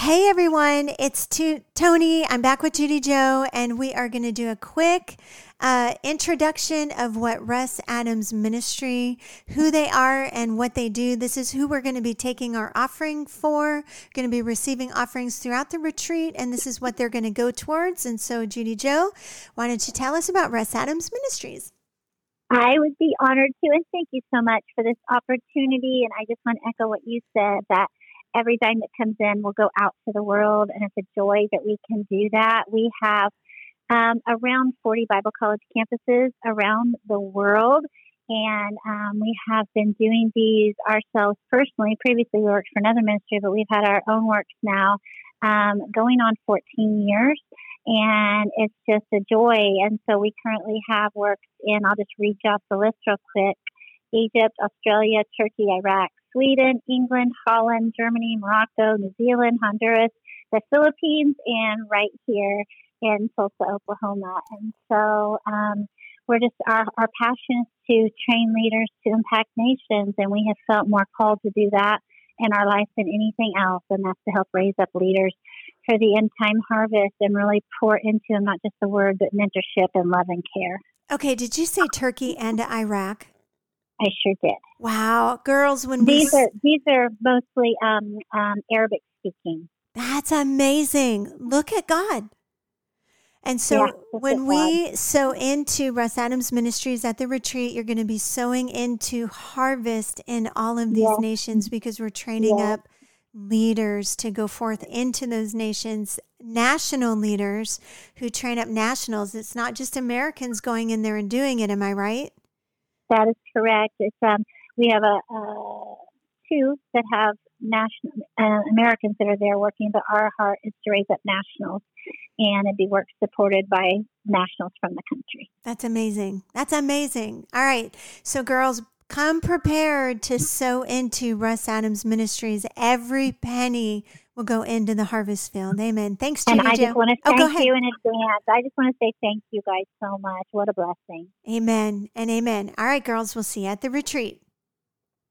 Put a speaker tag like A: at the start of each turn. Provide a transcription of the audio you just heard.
A: Hey everyone, it's to- Tony. I'm back with Judy Joe, and we are going to do a quick uh, introduction of what Russ Adams Ministry, who they are, and what they do. This is who we're going to be taking our offering for. Going to be receiving offerings throughout the retreat, and this is what they're going to go towards. And so, Judy Joe, why don't you tell us about Russ Adams Ministries?
B: I would be honored to, and thank you so much for this opportunity. And I just want to echo what you said that every dime that comes in will go out to the world, and it's a joy that we can do that. We have um, around 40 Bible college campuses around the world, and um, we have been doing these ourselves personally. Previously, we worked for another ministry, but we've had our own works now um, going on 14 years. And it's just a joy. And so we currently have works in, I'll just read off the list real quick Egypt, Australia, Turkey, Iraq, Sweden, England, Holland, Germany, Morocco, New Zealand, Honduras, the Philippines, and right here in Tulsa, Oklahoma. And so um, we're just, our, our passion is to train leaders to impact nations, and we have felt more called to do that in our life than anything else, and that's to help raise up leaders for the end time harvest and really pour into them not just the word, but mentorship and love and care.
A: Okay, did you say Turkey and Iraq?
B: I sure did.
A: Wow, girls! When
B: these
A: we...
B: are these are mostly um, um, Arabic speaking.
A: That's amazing. Look at God. And so yeah, when we sow into Russ Adams Ministries at the retreat, you're going to be sowing into harvest in all of these nations because we're training up leaders to go forth into those nations, national leaders who train up nationals. It's not just Americans going in there and doing it. Am I right?
B: That is correct. It's um, we have a, a two that have national uh, Americans that are there working, but our heart is to raise up nationals, and it'd be work supported by nationals from the country.
A: That's amazing. That's amazing. All right, so girls, come prepared to sow into Russ Adams Ministries. Every penny will go into the harvest field. Amen. Thanks, Judy
B: And I
A: Joe.
B: just want to oh, thank oh, you in advance. I just want to say thank you guys so much. What a blessing.
A: Amen and amen. All right, girls, we'll see you at the retreat.